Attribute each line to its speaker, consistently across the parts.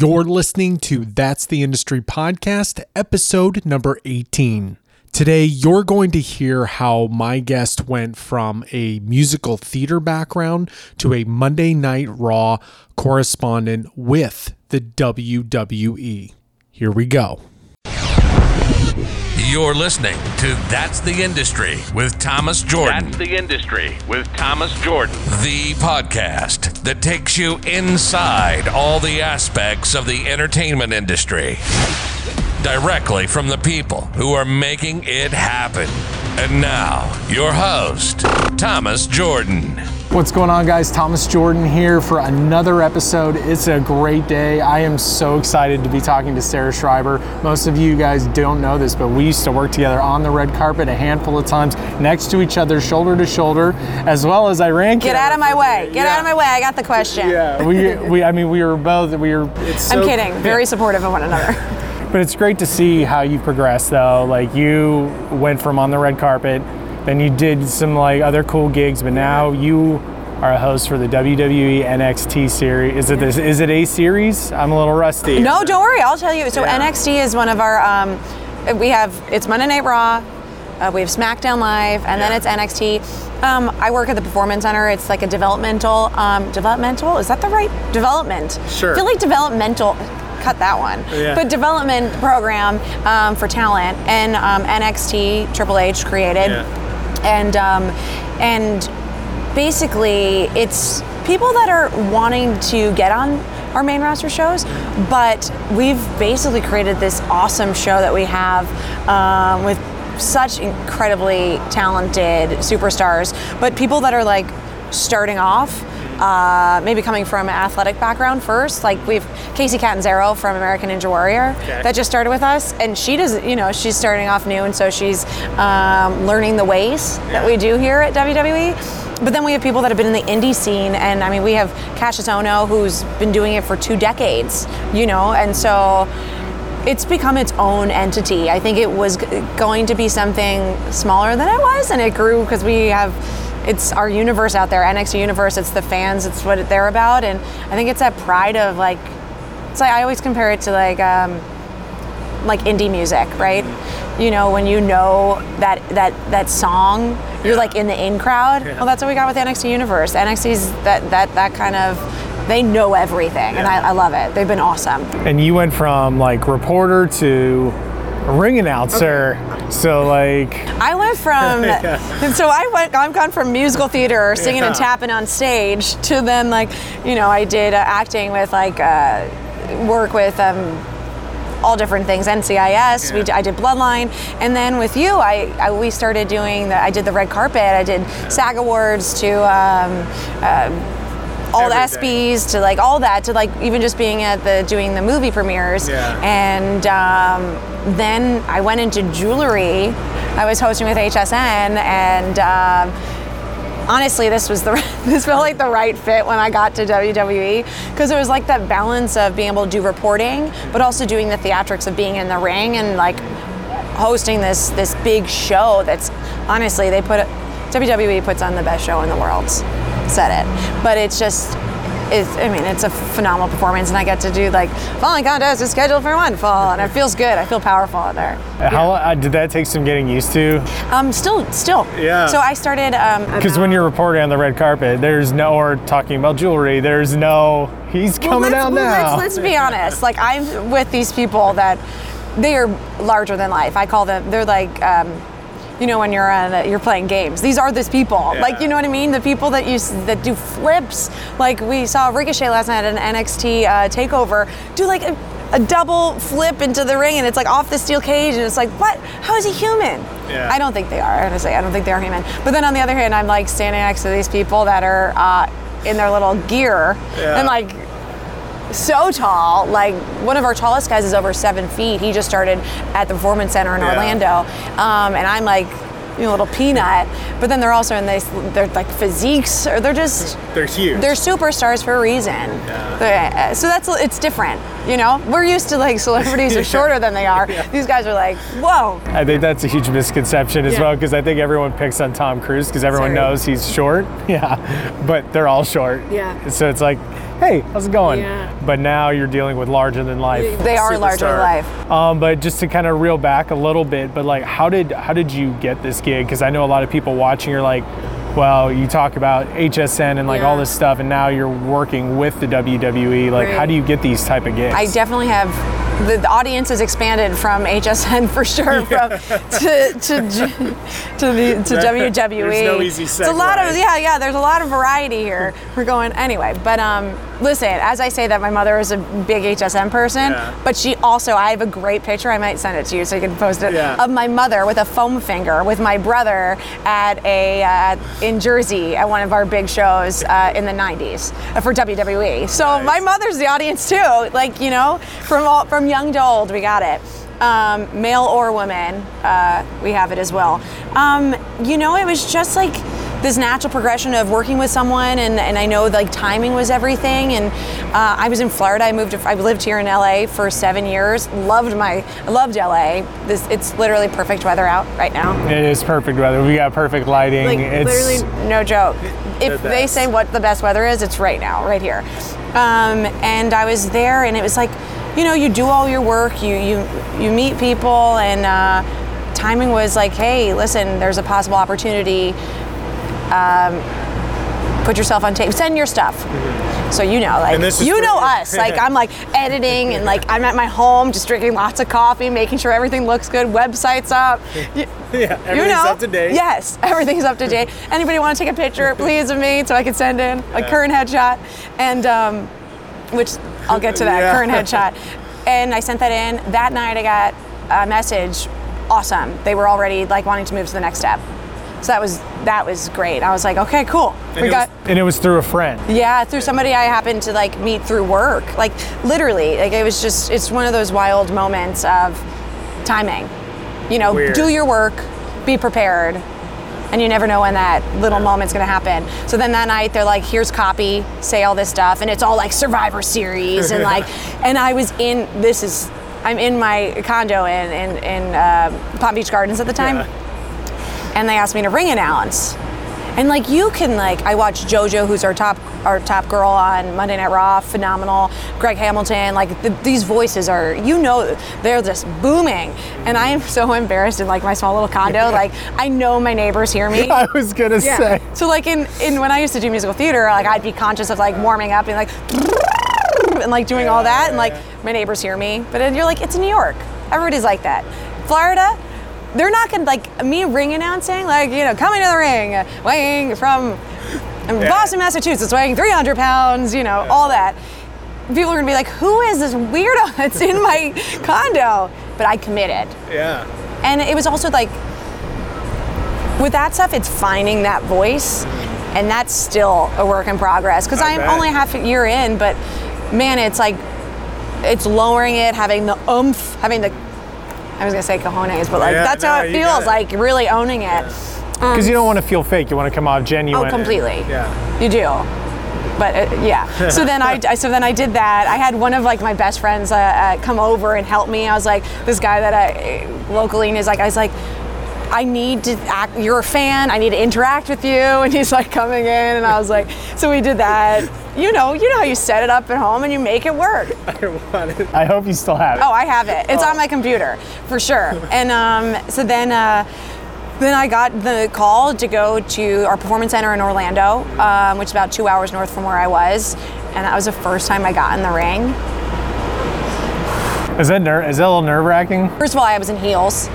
Speaker 1: You're listening to That's the Industry podcast, episode number 18. Today, you're going to hear how my guest went from a musical theater background to a Monday Night Raw correspondent with the WWE. Here we go.
Speaker 2: You're listening to That's the Industry with Thomas Jordan.
Speaker 3: That's the industry with Thomas Jordan.
Speaker 2: the podcast that takes you inside all the aspects of the entertainment industry. Directly from the people who are making it happen. And now, your host, Thomas Jordan.
Speaker 1: What's going on, guys? Thomas Jordan here for another episode. It's a great day. I am so excited to be talking to Sarah Schreiber. Most of you guys don't know this, but we used to work together on the red carpet a handful of times next to each other, shoulder to shoulder, as well as I ran.
Speaker 4: Get out of my way. Get out of my way. I got the question.
Speaker 1: Yeah, we, we, I mean, we were both, we were, it's
Speaker 4: I'm
Speaker 1: so-
Speaker 4: kidding. Very supportive of one another.
Speaker 1: But it's great to see how you progressed, though. Like you went from on the red carpet, then you did some like other cool gigs, but now you are a host for the WWE NXT series. Is it this? Is it a series? I'm a little rusty.
Speaker 4: no, don't worry. I'll tell you. So
Speaker 1: Yeah.
Speaker 4: NXT is one of our. Um, we have it's Monday Night Raw. Uh, we have SmackDown Live, and then it's NXT. Um, I work at the Performance Center. It's like a developmental. Um, developmental is that the right development?
Speaker 1: Sure.
Speaker 4: I feel like developmental. Cut that one.
Speaker 1: Yeah.
Speaker 4: But development program um, for talent and um, NXT Triple H created. and um, and basically it's people that are wanting to get on our main roster shows but we've basically created this awesome show that we have um, with such incredibly talented superstars but people that are like starting off uh, maybe coming from an athletic background first. Like we've Kacy Catanzaro from American Ninja Warrior
Speaker 1: Okay.
Speaker 4: that just started with us, and she does, you know, she's starting off new, and so she's um, learning the ways that we do here at WWE. But then we have people that have been in the indie scene, and I mean, we have Kassius Ohno, who's been doing it for two decades, you know, and so it's become its own entity. I think it was g- going to be something smaller than it was, and it grew because we have it's our universe out there, NXT universe. It's the fans. It's what they're about, and I think it's that pride of like. It's like I always compare it to like. Um, like indie music, right? You know, when you know that that that song, you're like in the in crowd. Well, that's what we got with NXT Universe. NXT's that that that kind of they know everything, and I, I love it. They've been awesome.
Speaker 1: And you went from like reporter to ring announcer. So like,
Speaker 4: I went from and so I went I've gone from musical theater singing and tapping on stage to then like you know I did uh, acting with like uh, work with um, all different things NCIS we
Speaker 1: Yeah.
Speaker 4: d- I did Bloodline and then with you I, I we started doing the I did the red carpet I did SAG awards to um, uh, all the. ESPYS to like all that to like even just being at the doing the movie premieres
Speaker 1: Yeah.
Speaker 4: and um, then I went into jewelry. I was hosting with HSN, and um, honestly, this was the this felt like the right fit when I got to WWE because it was like that balance of being able to do reporting, but also doing the theatrics of being in the ring and like hosting this this big show. That's honestly they put WWE puts on the best show in the world. Said it, but it's just it's, I mean, it's a phenomenal performance, and I get to do like following contest is scheduled for one fall, and it feels good. I feel powerful out there.
Speaker 1: how uh, did that take some getting used to?
Speaker 4: Um, still, still.
Speaker 1: Yeah.
Speaker 4: So I started. Um,
Speaker 1: Because when you're reporting on the red carpet, there's no or talking about jewelry. There's no he's
Speaker 4: Well,
Speaker 1: coming
Speaker 4: let's,
Speaker 1: out
Speaker 4: well,
Speaker 1: now.
Speaker 4: Let's, let's be honest. Like I'm with these people that they are larger than life. I call them. They're like. Um, you know when you're uh, you're playing games. These are these people. Like you know what I mean. The people that you that do flips. Like we saw Ricochet last night at an NXT uh, Takeover do like a, a double flip into the ring, and it's like off the steel cage, and it's like what? How is he human?
Speaker 1: Yeah.
Speaker 4: I don't think they are. I honestly, I don't think they're human. But then on the other hand, I'm like standing next to these people that are uh, in their little gear
Speaker 1: Yeah.
Speaker 4: and like so tall. Like one of our tallest guys is over seven feet. He just started at the Performance Center in
Speaker 1: Yeah.
Speaker 4: Orlando, um, and I'm like, you know, a little peanut. But then they're also in this. They're like physiques, or they're just.
Speaker 1: They're huge.
Speaker 4: They're superstars for a reason. Uh, So that's it's different. You know, we're used to like celebrities are shorter than they are. These guys are like, whoa.
Speaker 1: I think that's a huge misconception as
Speaker 4: Yeah.
Speaker 1: well because I think everyone picks on Tom Cruise because everyone
Speaker 4: Sorry.
Speaker 1: knows he's short. Yeah, but they're all short.
Speaker 4: Yeah.
Speaker 1: So it's like
Speaker 5: hey, how's it going?
Speaker 6: Yeah.
Speaker 5: But now you're dealing with larger than life.
Speaker 4: They are larger than life.
Speaker 5: Um, but just to kind of reel back a little bit, but like, how did how did you get this gig? Because I know a lot of people watching are like, well, you talk about HSN and like all this stuff, and now you're working with the WWE. Like, how do you get these type of gigs?
Speaker 4: I definitely have. The, the audience has expanded from HSN for sure, from to to to the to WWE.
Speaker 5: There's no easy
Speaker 4: It's a lot of yeah, yeah. There's a lot of variety here. We're going anyway, but um, listen. As I say that, my mother is a big HSN person,
Speaker 5: Yeah.
Speaker 4: but she also. I have a great picture. I might send it to you so you can post it
Speaker 5: Yeah.
Speaker 4: of my mother with a foam finger with my brother at a uh, in Jersey at one of our big shows uh, in the '90s uh, for WWE. So my mother's the audience too. Like you know, from all, from young to old, we got it. Um, male or woman, uh, we have it as well. Um, you know, it was just like this natural progression of working with someone, and, and I know like timing was everything. And uh, I was in Florida. I moved. To, I lived here in LA for seven years. Loved my. I loved LA. This it's literally perfect weather out right now.
Speaker 5: it is perfect weather. We got perfect lighting.
Speaker 4: Like
Speaker 5: it's
Speaker 4: literally, no joke. If
Speaker 5: The
Speaker 4: they say what the best weather is, it's right now, right here. Um, and I was there, and it was like, you know, you do all your work, you you you meet people, and uh, timing was like, hey, listen, there's a possible opportunity. Um, put yourself on tape. Send your stuff. So you know, like
Speaker 5: And this is
Speaker 4: you know us. Like I'm like editing and like I'm at my home just drinking lots of coffee, making sure everything looks good. Website's up. You-
Speaker 5: yeah,
Speaker 4: you know,
Speaker 5: up to date.
Speaker 4: Yes, everything's up to date. Anybody want to take a picture, please, of me so I can send in a current headshot, and um, which I'll get to that
Speaker 5: Yeah.
Speaker 4: current headshot. And I sent that in that night. I got a message. Awesome. They were already like wanting to move to the next step. So that was that was great. I was like, okay, cool.
Speaker 5: And
Speaker 4: we
Speaker 5: it
Speaker 4: got.
Speaker 5: was, and it was through a friend.
Speaker 4: Yeah, through somebody I happened to like meet through work. Like literally, like it was just it's one of those wild moments of timing. You know,
Speaker 5: Weird.
Speaker 4: do your work, be prepared, and you never know when that little moment's gonna happen. So then that night they're like, here's copy, say all this stuff, and it's all like Survivor Series and like, and I was in this is I'm in my condo in in, in uh, Palm Beach Gardens at the time and they asked me to ring announce. And like you can like I watch JoJo, who's our top our top girl on Monday Night Raw, phenomenal. Greg Hamilton, like the, these voices are you know they're just booming. And I am so embarrassed in like my small little condo. Like I know my neighbors hear me.
Speaker 5: I was gonna say.
Speaker 4: So like in, in when I used to do musical theater, like I'd be conscious of like warming up and like and like doing all that, and like my neighbors hear me. But then you're like, it's New York. Everybody's like that. Florida, they're not gonna like me ring announcing, like you know, coming to the ring, weighing from Boston, Massachusetts, weighing 300 pounds, you know, all that. People are gonna be like, who is this weirdo that's in my condo? But I committed.
Speaker 5: Yeah.
Speaker 4: And it was also like, with that stuff, it's finding that voice, and that's still a work in progress. Because I'm
Speaker 5: bet.
Speaker 4: only half a year in, but man, it's like, it's lowering it, having the oomph, having the, I was gonna say cojones, but like
Speaker 5: Yeah,
Speaker 4: that's
Speaker 5: no,
Speaker 4: how it feels, like really owning it.
Speaker 5: Because you don't want to feel fake. You want to come off genuine.
Speaker 4: Oh, completely.
Speaker 5: Yeah.
Speaker 4: You do. But uh, yeah, so then I so then I did that. I had one of like my best friends uh, uh, come over and help me. I was like this guy that I locally and he's like I was like I need to act. You're a fan. I need to interact with you. And he's like coming in, and I was like, so we did that. You know, you know how you set it up at home and you make it work.
Speaker 5: I want it. I hope you still have it.
Speaker 4: Oh, I have it. It's on my computer for sure. And um, so then, uh, then I got the call to go to our performance center in Orlando, um, which is about two hours north from where I was. And that was the first time I got in the ring.
Speaker 5: Is that ner- is that a little nerve wracking?
Speaker 4: First of all, I was in heels.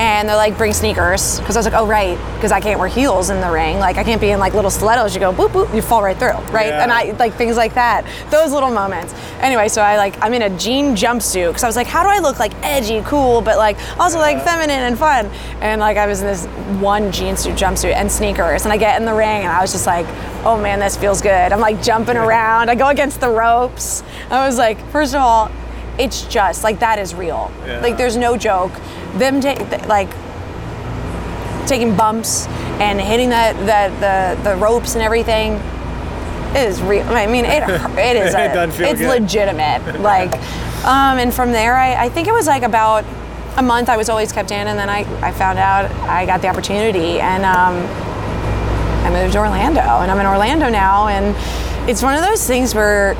Speaker 4: And they're like, bring sneakers. Because I was like, oh, right. Because I can't wear heels in the ring. Like, I can't be in like little stilettos. You go, boop, boop, you fall right through, right?
Speaker 5: Yeah.
Speaker 4: And I, like, things like that. Those little moments. Anyway, so I like, I'm in a jean jumpsuit. Because I was like, how do I look like edgy, cool, but like also like feminine and fun? And like, I was in this one jean suit jumpsuit and sneakers. And I get in the ring and I was just like, oh man, this feels good. I'm like jumping around. I go against the ropes. I was like, first of all, it's just like that is real. Like there's no joke. Them ta- th- like taking bumps and hitting that the, the the ropes and everything is real. I mean, it it is a,
Speaker 5: feel
Speaker 4: it's
Speaker 5: good.
Speaker 4: legitimate. Like, um, and from there, I, I think it was like about a month. I was always kept in, and then I I found out I got the opportunity and. Um, I moved to Orlando, and I'm in Orlando now, and it's one of those things where,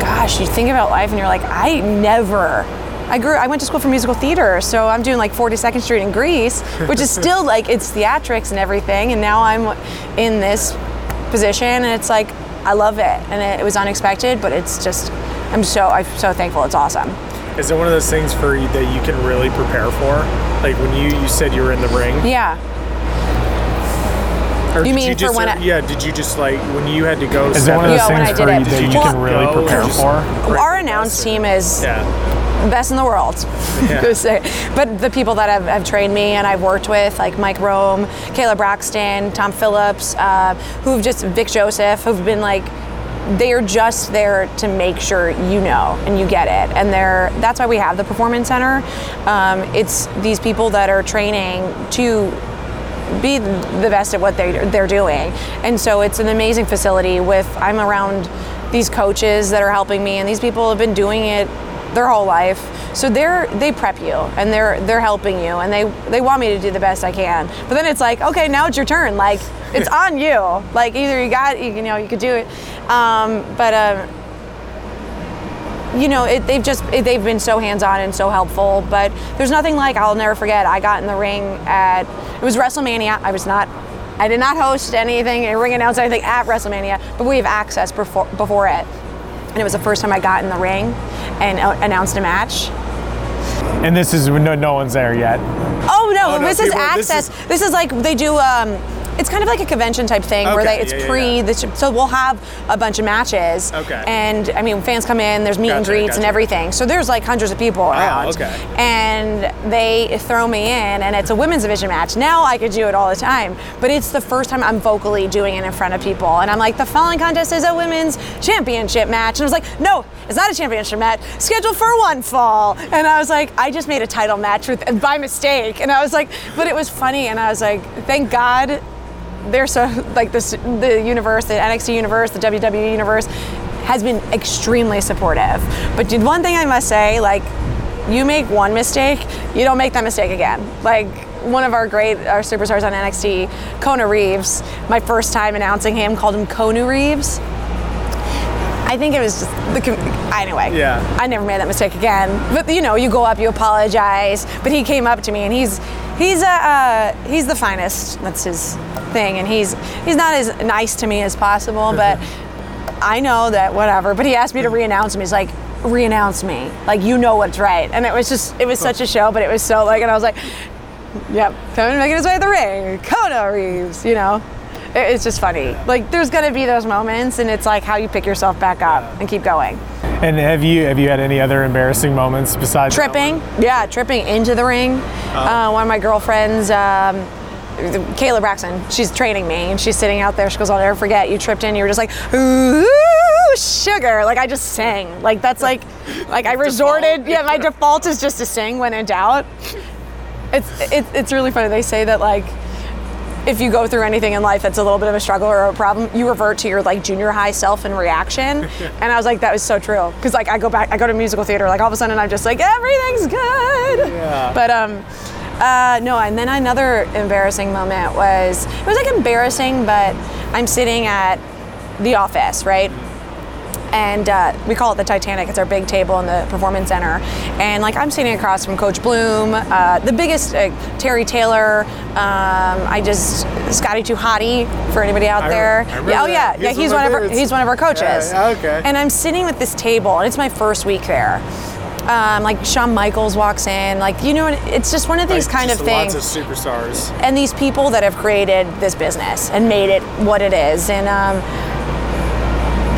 Speaker 4: gosh, you think about life and you're like, I never. I grew. I went to school for musical theater, so I'm doing like 42nd Street in Grease, which is still like it's theatrics and everything. And now I'm in this position, and it's like I love it, and it, it was unexpected, but it's just I'm so I'm so thankful. It's awesome.
Speaker 5: Is it one of those things for you that you can really prepare for? Like when you you said you were in the ring.
Speaker 4: Yeah.
Speaker 5: Or
Speaker 4: You
Speaker 5: did
Speaker 4: mean for
Speaker 5: just,
Speaker 4: when
Speaker 5: uh,
Speaker 4: I-
Speaker 5: yeah? Did you just like when you had to go?
Speaker 6: Is it one of
Speaker 5: seven-
Speaker 6: those
Speaker 4: Yeah, when
Speaker 6: things
Speaker 4: I
Speaker 6: for
Speaker 4: did
Speaker 6: you
Speaker 4: it.
Speaker 6: that you
Speaker 4: Well,
Speaker 6: can really
Speaker 5: go
Speaker 6: prepare
Speaker 5: just-
Speaker 6: for?
Speaker 4: Our announce team is
Speaker 5: Yeah.
Speaker 4: the best in the world.
Speaker 5: Yeah.
Speaker 4: But the people that have, have trained me and I've worked with, like Mike Rome, Kayla Braxton, Tom Phillips, uh, who've just Vic Joseph, who've been like, they are just there to make sure you know and you get it. And they're that's why we have the performance center. Um, it's these people that are training to be the best at what they, they're doing. And so it's an amazing facility with, I'm around these coaches that are helping me and these people have been doing it their whole life. So they're, they prep you and they're, they're helping you and they, they want me to do the best I can. But then it's like, okay, now it's your turn. Like it's on you. Like either you got, you know, you could do it. Um, but, um, you know, it, they've just it, they've been so hands-on and so helpful. But there's nothing like I'll never forget. I got in the ring at it was WrestleMania. I was not. I did not host anything, a ring announce anything at WrestleMania, but we have access before before it, and it was the first time I got in the ring and uh, announced a match.
Speaker 6: And this is when no, no one's there yet.
Speaker 4: Oh no,
Speaker 5: Oh, no,
Speaker 4: this is
Speaker 5: people- this
Speaker 4: access.
Speaker 5: is-
Speaker 4: This is, like they do. Um, it's kind of like a convention type thing where they it's
Speaker 5: yeah,
Speaker 4: pre.
Speaker 5: yeah.
Speaker 4: The, so we'll have a bunch of matches.
Speaker 5: Okay.
Speaker 4: And I mean, fans come in. There's meet and
Speaker 5: Gotcha,
Speaker 4: greets and everything. So there's like hundreds of people around.
Speaker 5: okay.
Speaker 4: And they throw me in, and it's a women's division match. Now I could do it all the time, but it's the first time I'm vocally doing it in front of people. And I'm like, the following contest is a women's championship match. And I was like, no, it's not a championship match. Scheduled for one fall. And I was like, I just made a title match with by mistake. And I was like, but it was funny. And I was like, thank God they're so like this the universe, the NXT universe, the WWE universe has been extremely supportive. But one thing I must say, like you make one mistake, you don't make that mistake again. Like one of our great our superstars on NXT, Kona Reeves, my first time announcing him called him Konu Reeves. I think it was just the com- anyway.
Speaker 5: Yeah.
Speaker 4: I never made that mistake again. But you know, you go up, you apologize. But he came up to me and he's he's a uh, he's the finest. That's his thing, and he's he's not as nice to me as possible. But I know that whatever. But he asked me to re-announce him. He's like, re-announce me, like you know what's right. And it was just it was such a show, but it was so like, and I was like, yep, coming making his way to the ring, Kona Reeves, you know. It- It's just funny. Like there's gonna be those moments, and it's like how you pick yourself back up and keep going.
Speaker 6: And have you have you had any other embarrassing moments besides
Speaker 4: Tripping, yeah, tripping into the ring. Uh, one of my girlfriends, um, Kayla Braxton, she's training me, and she's sitting out there. She goes, "I'll never forget. You tripped in. You were just like, ooh, sugar." Like I just sang. Like that's like, like I resorted. Yeah, my default is just to sing when in doubt. It's it, it's really funny. They say that like. If you go through anything in life that's a little bit of a struggle or a problem, you revert to your like junior high self and reaction. and I was like, that was so true. Because like I go back, I go to musical theater, like all of a sudden I'm just like, everything's good.
Speaker 5: Yeah.
Speaker 4: But um, uh, no, and then another embarrassing moment was it was like embarrassing, but I'm sitting at the office, right? And uh, we call it the Titanic. It's our big table in the performance center. And like I'm sitting across from Coach Bloom, uh, the biggest uh, Terry Taylor. Um, I just Scotty 2 Hotty for anybody out
Speaker 5: I
Speaker 4: there. Yeah, oh yeah,
Speaker 5: that.
Speaker 4: yeah.
Speaker 5: He's
Speaker 4: He's
Speaker 5: one
Speaker 4: one
Speaker 5: of
Speaker 4: of our he's one of our coaches.
Speaker 5: Yeah, okay.
Speaker 4: And I'm sitting with this table, and it's my first week there. Um, like Shawn Michaels walks in, like you know, it's just one of these
Speaker 5: Like,
Speaker 4: kind of things
Speaker 5: Lots of superstars.
Speaker 4: and these people that have created this business and made it what it is. And um,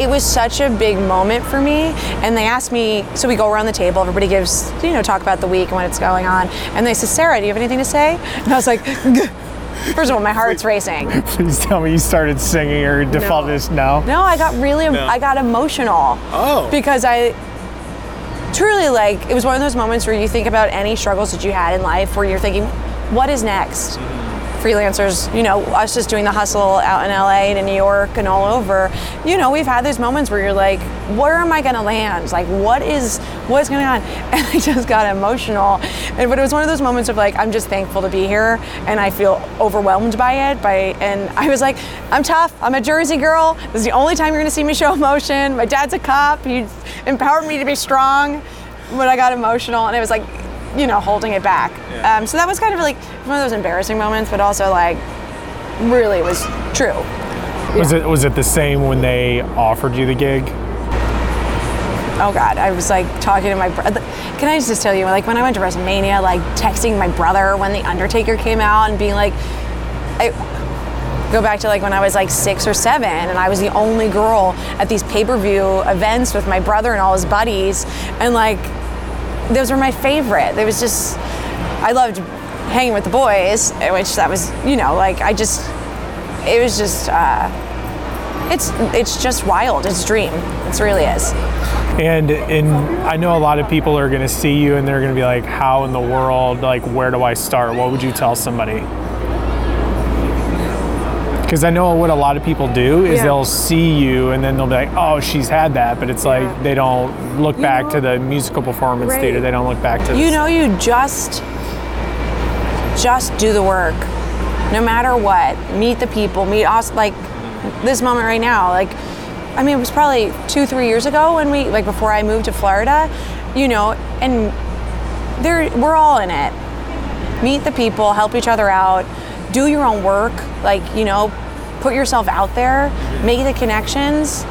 Speaker 4: it was such a big moment for me. And they asked me, so we go around the table, everybody gives, you know, talk about the week and what it's going on. And they said, Sarah, do you have anything to say? And I was like, first of all, my heart's racing.
Speaker 6: Please tell me you started singing or defaulted. No.
Speaker 4: No, I got really,
Speaker 5: No.
Speaker 4: I got emotional.
Speaker 5: Oh.
Speaker 4: Because I truly like, it was one of those moments where you think about any struggles that you had in life where you're thinking, what is next? Mm-hmm. Freelancers, you know, us just doing the hustle out in LA and in New York and all over, you know, we've had those moments where you're like, where am I to land? Like, what is what's going on? And I just got emotional. And but it was one of those moments of like, I'm just thankful to be here, and I feel overwhelmed by it. By and I was like, I'm tough. I'm a Jersey girl. This is the only time you're to see me show emotion. My dad's a cop. He empowered me to be strong. But I got emotional, and it was like, you know, holding it back. Yeah. Um, so that was kind of like one of those embarrassing moments, but also like really was true.
Speaker 5: Was yeah. it was it the same when they offered you the gig?
Speaker 4: Oh God, I was like talking to my brother. Can I just tell you, like when I went to WrestleMania, like texting my brother when the Undertaker came out and being like, I go back to like when I was like six or seven, and I was the only girl at these pay-per-view events with my brother and all his buddies, and like those were my favorite. It was just, I loved hanging with the boys, which that was, you know, like I just, it was just, uh, it's it's just wild. It's dream. It really is.
Speaker 5: And and I know a lot of people are going to see you and they're going to be like, how in the world? Like, where do I start? What would you tell somebody? Because I know what a lot of people do is yeah. they'll see you and then they'll be like, oh, she's had that, but it's like they don't look you back know, to the musical performance right. theater. They don't look back to.
Speaker 4: You know, you just just do the work, no matter what. Meet the people. Meet us. Like this moment right now. Like, I mean, it was probably two, three years ago when we like before I moved to Florida. You know, and there we're all in it. Meet the people, help each other out, do your own work. Like you know, put yourself out there, make the connections.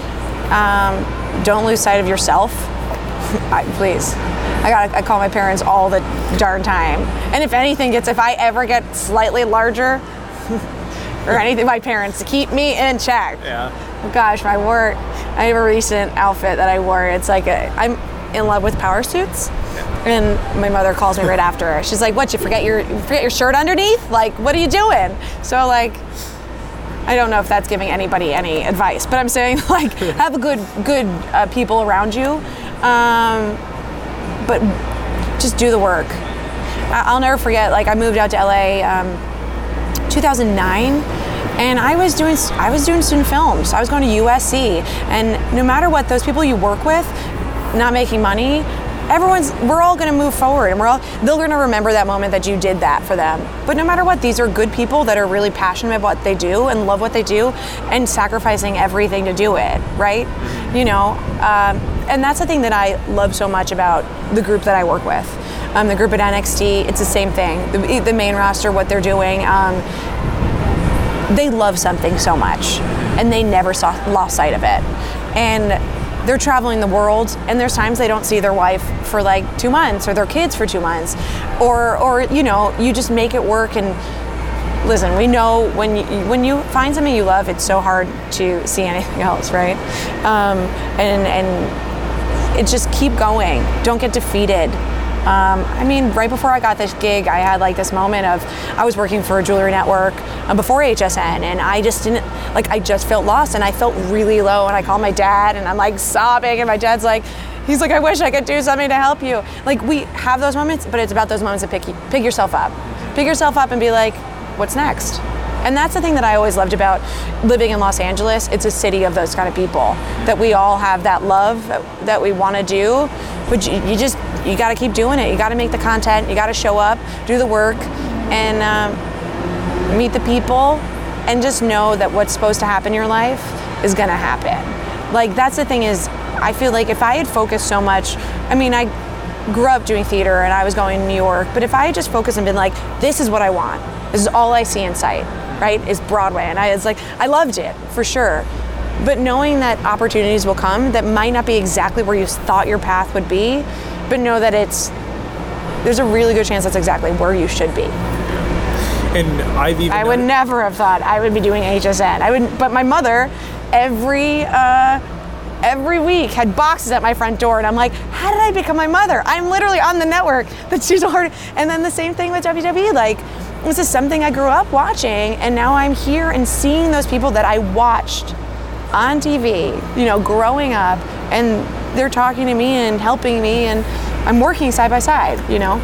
Speaker 4: Um, don't lose sight of yourself. I, please. I got I call my parents all the darn time. And if anything gets if I ever get slightly larger or anything my parents to keep me in check.
Speaker 5: Yeah.
Speaker 4: Gosh, my work. I have a recent outfit that I wore. It's like a, I'm in love with power suits. Yeah. And my mother calls me right after. She's like, "What? You forget your you forget your shirt underneath? Like, what are you doing?" So like, I don't know if that's giving anybody any advice, but I'm saying like have a good good uh, people around you, um, but just do the work. I'll never forget. Like I moved out to LA, um, 2009, and I was doing I was doing student films. I was going to USC, and no matter what, those people you work with, not making money, everyone's we're all going to move forward and we're all they're going to remember that moment that you did that for them. But no matter what these are good people that are really passionate about what they do and love what they do and sacrificing everything to do it right? You know um, and that's the thing that i love so much about the group that i work with. Um, the group at nxt it's the same thing. The, the main roster what they're doing um, they love something so much and they never saw, lost sight of it. And they're traveling the world and there's times they don't see their wife for like two months or their kids for two months. Or or you know you just make it work and listen we know when you when you find something you love it's so hard to see anything else right? Um, and and it just keep going. Don't get defeated um, I mean, right before I got this gig, I had like this moment of I was working for a jewelry network um, before HSN, and I just didn't like I just felt lost, and I felt really low, and I called my dad, and I'm like sobbing, and my dad's like. He's like, I wish I could do something to help you. Like we have those moments, but it's about those moments to pick pick yourself up, pick yourself up, and be like, what's next? And that's the thing that I always loved about living in Los Angeles. It's a city of those kind of people that we all have that love that we want to do, but you, you just you got to keep doing it. You got to make the content. You got to show up, do the work, and um, meet the people, and just know that what's supposed to happen in your life is gonna happen. Like that's the thing is, I feel like if I had focused so much, I mean, I grew up doing theater and I was going to New York, but if I had just focused and been like, this is what I want, this is all I see in sight, right? Is Broadway, and I was like, I loved it for sure. But knowing that opportunities will come that might not be exactly where you thought your path would be, but know that it's there's a really good chance that's exactly where you should be.
Speaker 5: And I've even
Speaker 4: I would never have thought I would be doing HSN. I would, but my mother every uh, every week had boxes at my front door, and I'm like, how did I become my mother? I'm literally on the network that she's already. And then the same thing with WWE, like. This is something I grew up watching, and now I'm here and seeing those people that I watched on TV, you know, growing up, and they're talking to me and helping me and I'm working side by side, you know?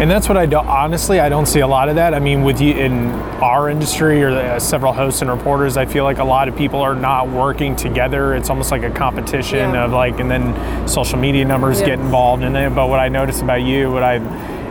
Speaker 1: And that's what I do. Honestly, I don't see a lot of that. I mean, with you in our industry or uh, several hosts and reporters, I feel like a lot of people are not working together. It's almost like a competition
Speaker 4: Yeah.
Speaker 1: of like, and then social media numbers
Speaker 4: Yeah.
Speaker 1: get involved in it. But what I notice about you, what I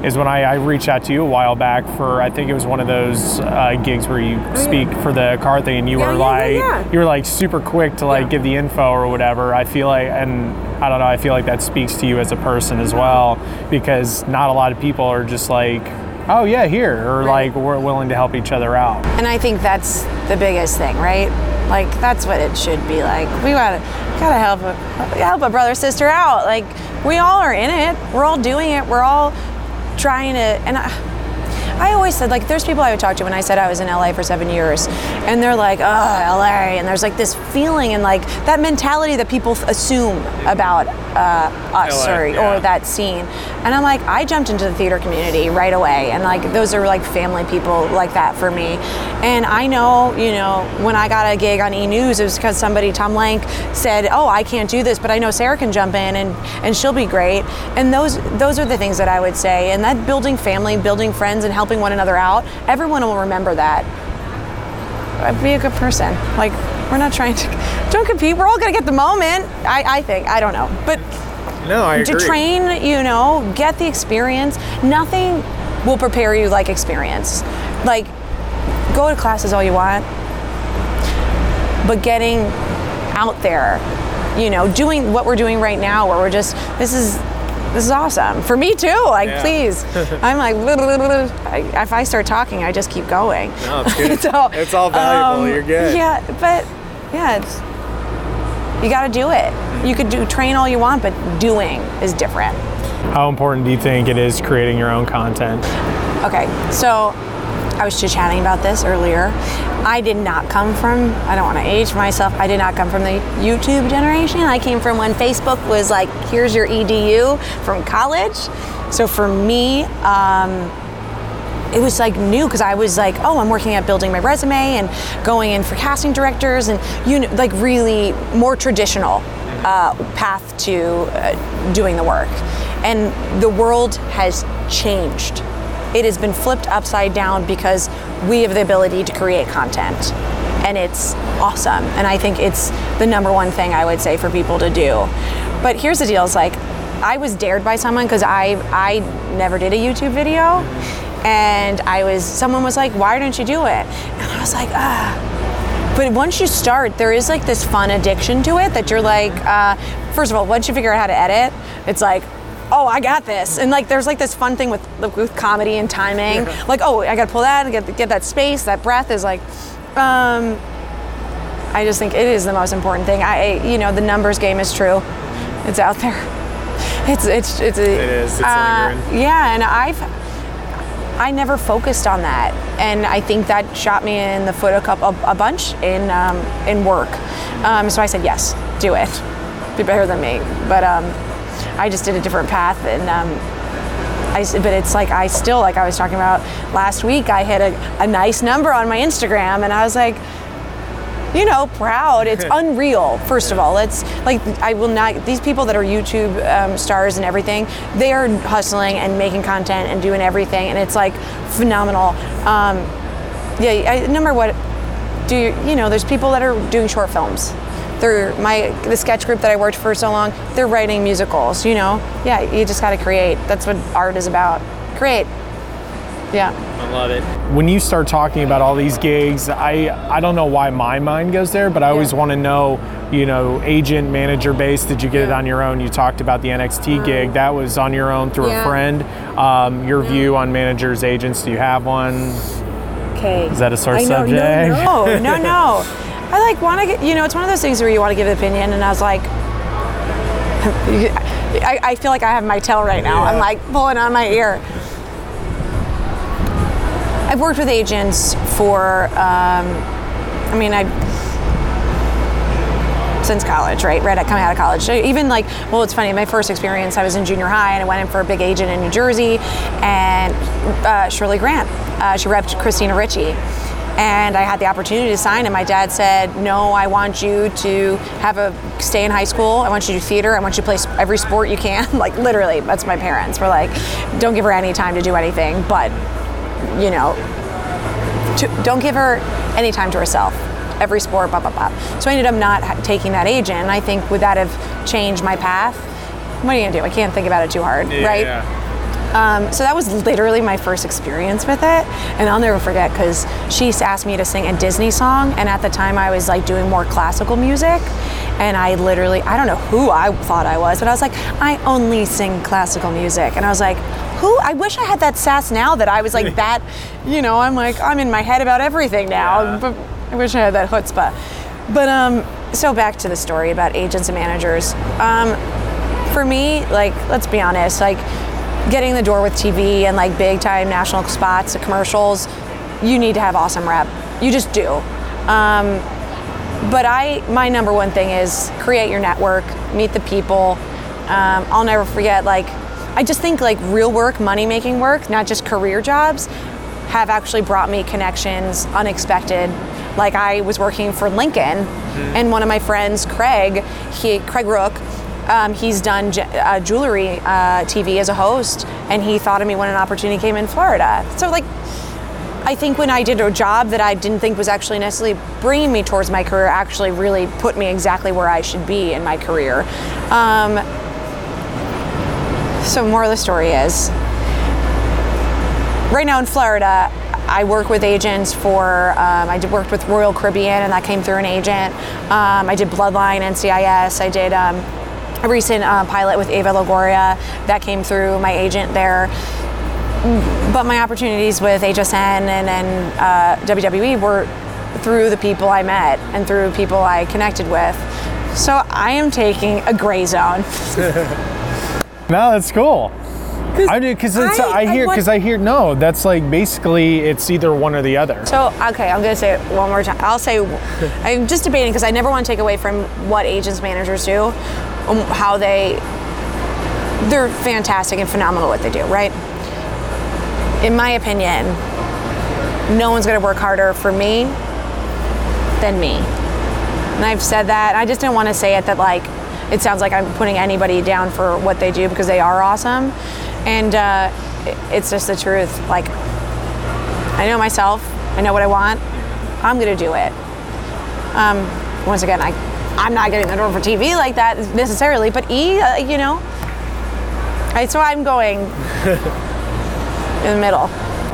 Speaker 1: is when I, I reached out to you a while back for I think it was one of those uh, gigs where you speak for the car thing, and you
Speaker 4: Oh, Yeah,
Speaker 1: were
Speaker 4: yeah,
Speaker 1: like
Speaker 4: yeah.
Speaker 1: you were like super quick to like give the info or whatever. I feel like, and I don't know, I feel like that speaks to you as a person as well, because not a lot of people are just like, oh yeah, here, or
Speaker 4: Right.
Speaker 1: like we're willing to help each other out.
Speaker 4: And I think that's the biggest thing, right? Like that's what it should be like. We gotta gotta help a help a brother sister out. Like we all are in it. We're all doing it. We're all trying to. And I, I always said like there's people I would talk to when I said I was in LA for seven years, and they're like, oh LA, and there's like this feeling and like that mentality that people assume about uh, us
Speaker 1: LA,
Speaker 4: or,
Speaker 1: yeah.
Speaker 4: or that scene. And I'm like, I jumped into the theater community right away. And like, those are like family people like that for me. And I know, you know, when I got a gig on E! News, it was because somebody, Tom Lank, said, oh, I can't do this, but I know Sarah can jump in and, and she'll be great. And those, those are the things that I would say. And that building family, building friends, and helping one another out, everyone will remember that. Uh, Be a good person. Like, we're not trying to, don't compete. We're all gonna get the moment. I, I think. I don't know. But
Speaker 1: No, I agree.
Speaker 4: to train, you know, get the experience. Nothing will prepare you like experience. Like, go to classes all you want, but getting out there, you know, doing what we're doing right now, where we're just, this is. This is awesome for me too. Like,
Speaker 1: Yeah.
Speaker 4: please, I'm like, I, if I start talking, I just keep going.
Speaker 1: No, it's good.
Speaker 4: So,
Speaker 1: It's all valuable.
Speaker 4: um,
Speaker 1: You're good.
Speaker 4: Yeah, but yeah, it's you got to do it. You could do train all you want, but doing is different.
Speaker 1: How important do you think it is creating your own content?
Speaker 4: Okay, so I was just chatting about this earlier. I did not come from, I don't want to age myself, I did not come from the YouTube generation. I came from when Facebook was like, here's your EDU from college. So for me, um, it was like new because I was like, oh, I'm working at building my resume and going in for casting directors and you know, like really more traditional uh, path to uh, doing the work. And the world has changed. It has been flipped upside down because we have the ability to create content. And it's awesome. And I think it's the number one thing I would say for people to do. But here's the deal: it's like I was dared by someone because I I never did a YouTube video, and I was someone was like, "Why don't you do it?" And I was like, "Ah." But once you start, there is like this fun addiction to it that you're like, uh, first of all, once you figure out how to edit, it's like, oh, I got this. And like, there's like this fun thing with with comedy and timing. Like, oh, I got to pull that, and get get that space, that breath is like. Um, I just think it is the most important thing. I, you know, the numbers game is true. It's out there. It's it's it's. A,
Speaker 1: It is. It's
Speaker 4: uh, yeah, and I've I never focused on that, and I think that shot me in the foot a couple a, bunch in um, in work. Um, so I said yes, do it. Be better than me, but um, I just did a different path, and um, I but it's like I still like I was talking about last week. I hit a, a nice number on my Instagram, and I was like, you know, proud. It's unreal. First of all, it's like I will not. These people that are YouTube um, stars and everything, they are hustling and making content and doing everything, and it's like phenomenal. Um, yeah, I, number what? Do you, you know? There's people that are doing short films. They're my the sketch group that I worked for so long. They're writing musicals. You know, yeah. You just got to create. That's what art is about. Create. Yeah.
Speaker 1: I love it. When you start talking about all these gigs, I I don't know why my mind goes there, but I always want to know, you know, agent manager base. Did you get it on your own? You talked about the NXT gig. That was on your own through a friend. Um, your view on managers, agents. Do you have one?
Speaker 4: Okay.
Speaker 1: Is that a sore
Speaker 4: I know,
Speaker 1: subject?
Speaker 4: No, no, no, no. I like want to get. You know, it's one of those things where you want to give an opinion, and I was like. I, I feel like I have my tail right now. I'm like pulling on my ear. I've worked with agents for, um, I mean, I since college, right? Right at coming out of college. So even like, well, it's funny. My first experience, I was in junior high, and I went in for a big agent in New Jersey, and uh, Shirley Grant. Uh, she repped Christina Ricci, and I had the opportunity to sign. And my dad said, "No, I want you to have a stay in high school. I want you to do theater. I want you to play every sport you can." like literally, that's my parents were like, "Don't give her any time to do anything, but you know, to, don't give her any time to herself. Every sport, blah blah blah." So I ended up not taking that agent. I think would that have changed my path? What are you gonna do? I can't think about it too hard, right? Um, so that was literally my first experience with it, and I'll never forget because she asked me to sing a Disney song, and at the time I was like doing more classical music, and I literally I don't know who I thought I was, but I was like I only sing classical music, and I was like. Who? I wish I had that sass now that I was like that, you know. I'm like I'm in my head about everything now. But I wish I had that chutzpah. But um, so back to the story about agents and managers. Um, for me, like, let's be honest, like, getting the door with TV and like big time national spots, commercials, you need to have awesome rep. You just do. Um, but I, my number one thing is create your network, meet the people. Um, I'll never forget, like, I just think like real work, money making work, not just career jobs, have actually brought me connections unexpected. Like I was working for Lincoln, and one of my friends, Craig, he Craig Rook, um, he's done j- uh, jewelry uh, TV as a host, and he thought of me when an opportunity came in Florida. So like, I think when I did a job that I didn't think was actually necessarily bringing me towards my career, actually really put me exactly where I should be in my career. Um, so more of the story is right now in Florida, I work with agents for, um, I did worked with Royal Caribbean and that came through an agent. Um, I did Bloodline, NCIS. I did um, a recent uh, pilot with Eva Longoria that came through my agent there. But my opportunities with HSN and, and uh, WWE were through the people I met and through people I connected with. So I am taking a gray zone.
Speaker 5: No, that's cool. I do because
Speaker 4: I-
Speaker 5: I,
Speaker 4: I
Speaker 5: hear because I hear no. That's like basically it's either one or the other.
Speaker 4: So, okay, I'm gonna say it one more time. I'll say, I'm just debating because I never want to take away from what agents managers do, how they, they're fantastic and phenomenal at what they do, right? In my opinion, no one's gonna work harder for me than me. And I've said that. I just didn't want to say it that like it sounds like I'm putting anybody down for what they do because they are awesome, and uh, it's just the truth. Like I know myself. I know what I want. I'm gonna do it. Um, once again, I I'm not getting the door for TV like that necessarily, but E, uh, you know, I, so I'm going in the middle.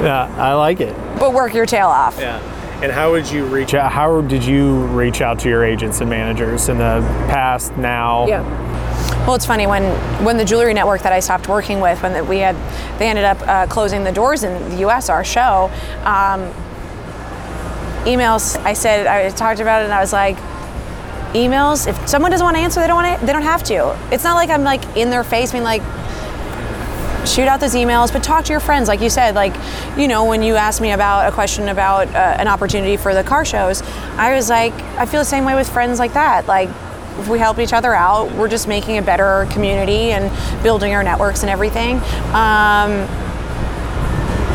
Speaker 5: Yeah, I like it.
Speaker 4: But work your tail off.
Speaker 5: Yeah. And how would you reach out? How did you reach out to your agents and managers in the past? Now,
Speaker 4: Yeah. Well, it's funny when when the jewelry network that I stopped working with, when the, we had, they ended up uh, closing the doors in the U.S. Our show. Um, emails. I said I talked about it, and I was like, emails. If someone doesn't want to answer, they don't want to. They don't have to. It's not like I'm like in their face, being like, shoot out those emails, but talk to your friends, like you said. Like, you know, when you asked me about a question about uh, an opportunity for the car shows, I was like, I feel the same way with friends like that. Like, if we help each other out, we're just making a better community and building our networks and everything. Um,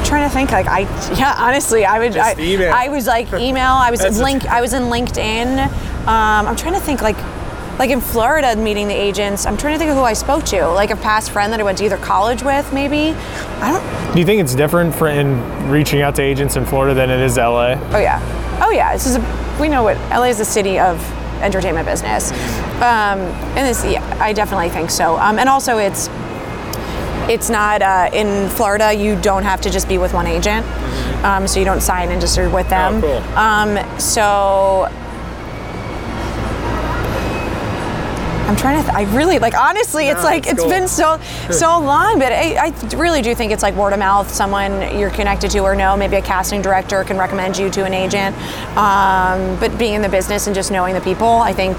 Speaker 4: trying to think like I yeah honestly I would
Speaker 5: Just
Speaker 4: I,
Speaker 5: email.
Speaker 4: I was like email I was link I was in LinkedIn um, I'm trying to think like like in Florida meeting the agents I'm trying to think of who I spoke to like a past friend that I went to either college with maybe I don't
Speaker 5: do you think it's different for in reaching out to agents in Florida than it is LA?
Speaker 4: oh yeah oh yeah this is a we know what LA is the city of entertainment business um, and this yeah I definitely think so um, and also it's it's not uh, in Florida. You don't have to just be with one agent, um, so you don't sign and just with them.
Speaker 5: Oh, cool.
Speaker 4: Um, so I'm trying to. Th- I really like. Honestly, it's like
Speaker 5: it's
Speaker 4: it's
Speaker 5: cool.
Speaker 4: been so so long, but I, I really do think it's like word of mouth. Someone you're connected to or know, maybe a casting director can recommend you to an agent. Um, but being in the business and just knowing the people, I think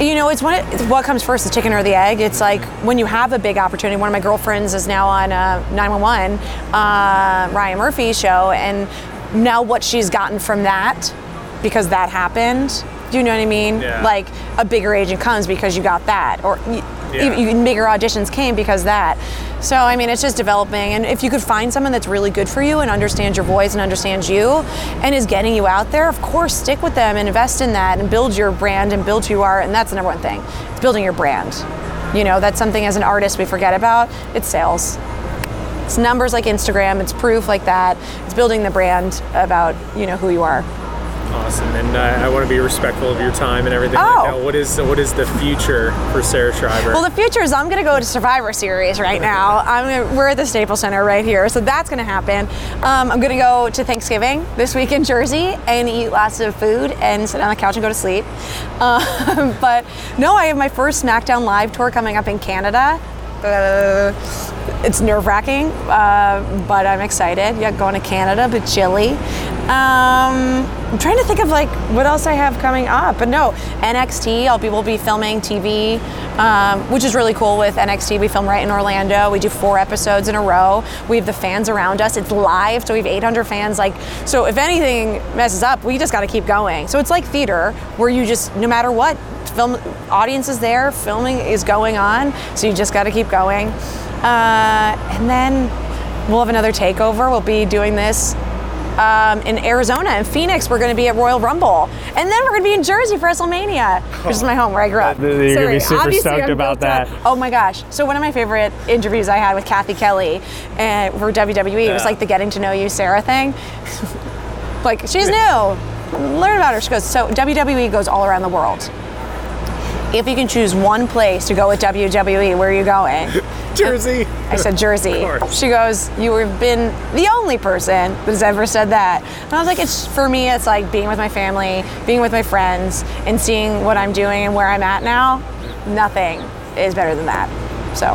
Speaker 4: you know, it's what what comes first, the chicken or the egg. It's like when you have a big opportunity. One of my girlfriends is now on uh, 911, uh, Ryan Murphy's show, and now what she's gotten from that, because that happened. Do you know what I mean?
Speaker 5: Yeah.
Speaker 4: Like a bigger agent comes because you got that, or y-
Speaker 5: Yeah.
Speaker 4: even bigger auditions came because that. So, I mean, it's just developing. And if you could find someone that's really good for you and understands your voice and understands you and is getting you out there, of course, stick with them and invest in that and build your brand and build who you are. And that's the number one thing it's building your brand. You know, that's something as an artist we forget about. It's sales. It's numbers like Instagram, it's proof like that. It's building the brand about, you know, who you are.
Speaker 5: Awesome, and uh, I want to be respectful of your time and everything.
Speaker 4: Oh.
Speaker 5: Like. What is what is the future for Sarah Schreiber?
Speaker 4: Well, the future is I'm going to go to Survivor Series right now. I'm gonna, we're at the Staples Center right here, so that's going to happen. Um, I'm going to go to Thanksgiving this week in Jersey and eat lots of food and sit on the couch and go to sleep. Um, but no, I have my first SmackDown Live tour coming up in Canada. Uh, it's nerve wracking, uh, but I'm excited. Yeah, going to Canada, but chilly. Um, I'm trying to think of like what else I have coming up, but no, NXT. I'll be will be filming TV, um, which is really cool. With NXT, we film right in Orlando. We do four episodes in a row. We have the fans around us. It's live, so we have 800 fans. Like, so if anything messes up, we just got to keep going. So it's like theater, where you just no matter what, film audience is there, filming is going on, so you just got to keep going. Uh, and then we'll have another takeover. We'll be doing this um, in Arizona in Phoenix. We're going to be at Royal Rumble, and then we're going to be in Jersey for WrestleMania, which is my home where I grew up.
Speaker 5: You're gonna be super
Speaker 4: obviously
Speaker 5: stoked
Speaker 4: I'm
Speaker 5: about
Speaker 4: up.
Speaker 5: that.
Speaker 4: Oh my gosh! So one of my favorite interviews I had with Cathy Kelley uh, for WWE it
Speaker 5: was
Speaker 4: like the getting to know you Sarah thing. like she's new. Learn about her. She goes. So WWE goes all around the world. If you can choose one place to go with WWE, where are you going?
Speaker 5: Jersey.
Speaker 4: I said Jersey.
Speaker 5: Of course.
Speaker 4: She goes, You have been the only person that has ever said that. And I was like, It's for me, it's like being with my family, being with my friends, and seeing what I'm doing and where I'm at now. Nothing is better than that. So,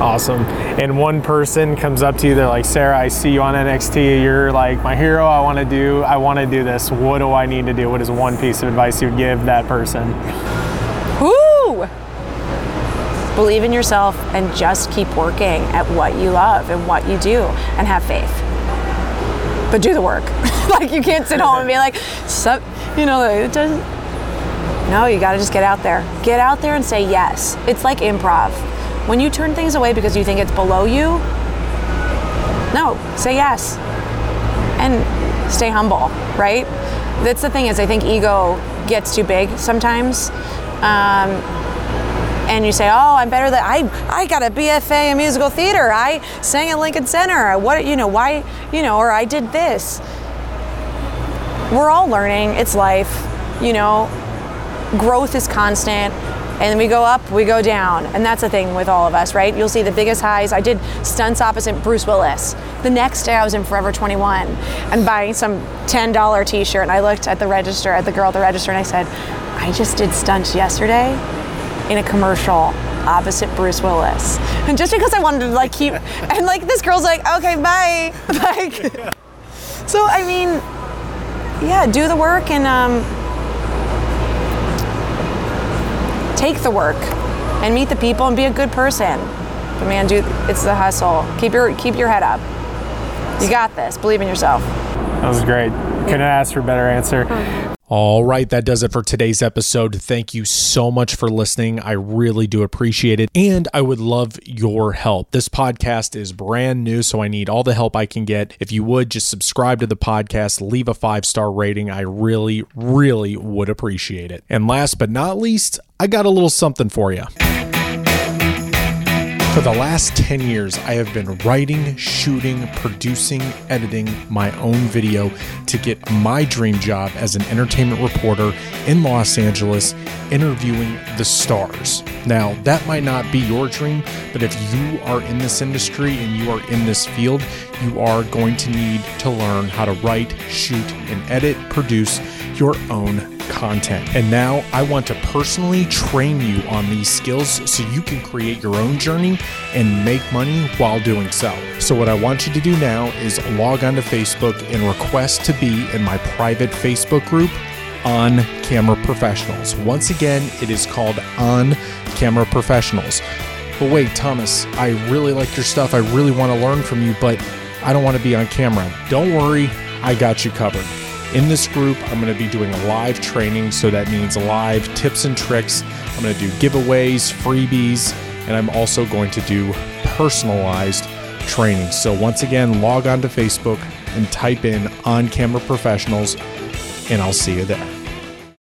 Speaker 5: Awesome. And one person comes up to you, they're like, Sarah, I see you on NXT. You're like my hero. I want to do. I want to do this. What do I need to do? What is one piece of advice you would give that person?
Speaker 4: Believe in yourself and just keep working at what you love and what you do and have faith. But do the work. like, you can't sit home and be like, so, you know, it doesn't. No, you got to just get out there. Get out there and say yes. It's like improv. When you turn things away because you think it's below you, no, say yes. And stay humble, right? That's the thing is I think ego gets too big sometimes. Um, and you say, "Oh, I'm better than I. I got a BFA in musical theater. I sang at Lincoln Center. What you know? Why you know? Or I did this." We're all learning. It's life. You know, growth is constant and we go up we go down and that's the thing with all of us right you'll see the biggest highs i did stunts opposite bruce willis the next day i was in forever 21 and buying some $10 t-shirt and i looked at the register at the girl at the register and i said i just did stunts yesterday in a commercial opposite bruce willis and just because i wanted to like keep and like this girl's like okay bye like so i mean yeah do the work and um take the work and meet the people and be a good person. But man, dude, it's the hustle. Keep your keep your head up. You got this. Believe in yourself.
Speaker 5: That was great. Couldn't ask for a better answer.
Speaker 1: All right, that does it for today's episode. Thank you so much for listening. I really do appreciate it. And I would love your help. This podcast is brand new, so I need all the help I can get. If you would just subscribe to the podcast, leave a five star rating. I really, really would appreciate it. And last but not least, I got a little something for you. For the last 10 years, I have been writing, shooting, producing, editing my own video to get my dream job as an entertainment reporter in Los Angeles, interviewing the stars. Now, that might not be your dream, but if you are in this industry and you are in this field, you are going to need to learn how to write, shoot, and edit, produce your own content. And now I want to personally train you on these skills so you can create your own journey and make money while doing so. So, what I want you to do now is log onto Facebook and request to be in my private Facebook group on camera professionals. Once again, it is called on camera professionals. But wait, Thomas, I really like your stuff. I really want to learn from you, but I don't want to be on camera. Don't worry, I got you covered. In this group, I'm going to be doing a live training, so that means live tips and tricks. I'm going to do giveaways, freebies, and I'm also going to do personalized training. So, once again, log on to Facebook and type in on camera professionals, and I'll see you there.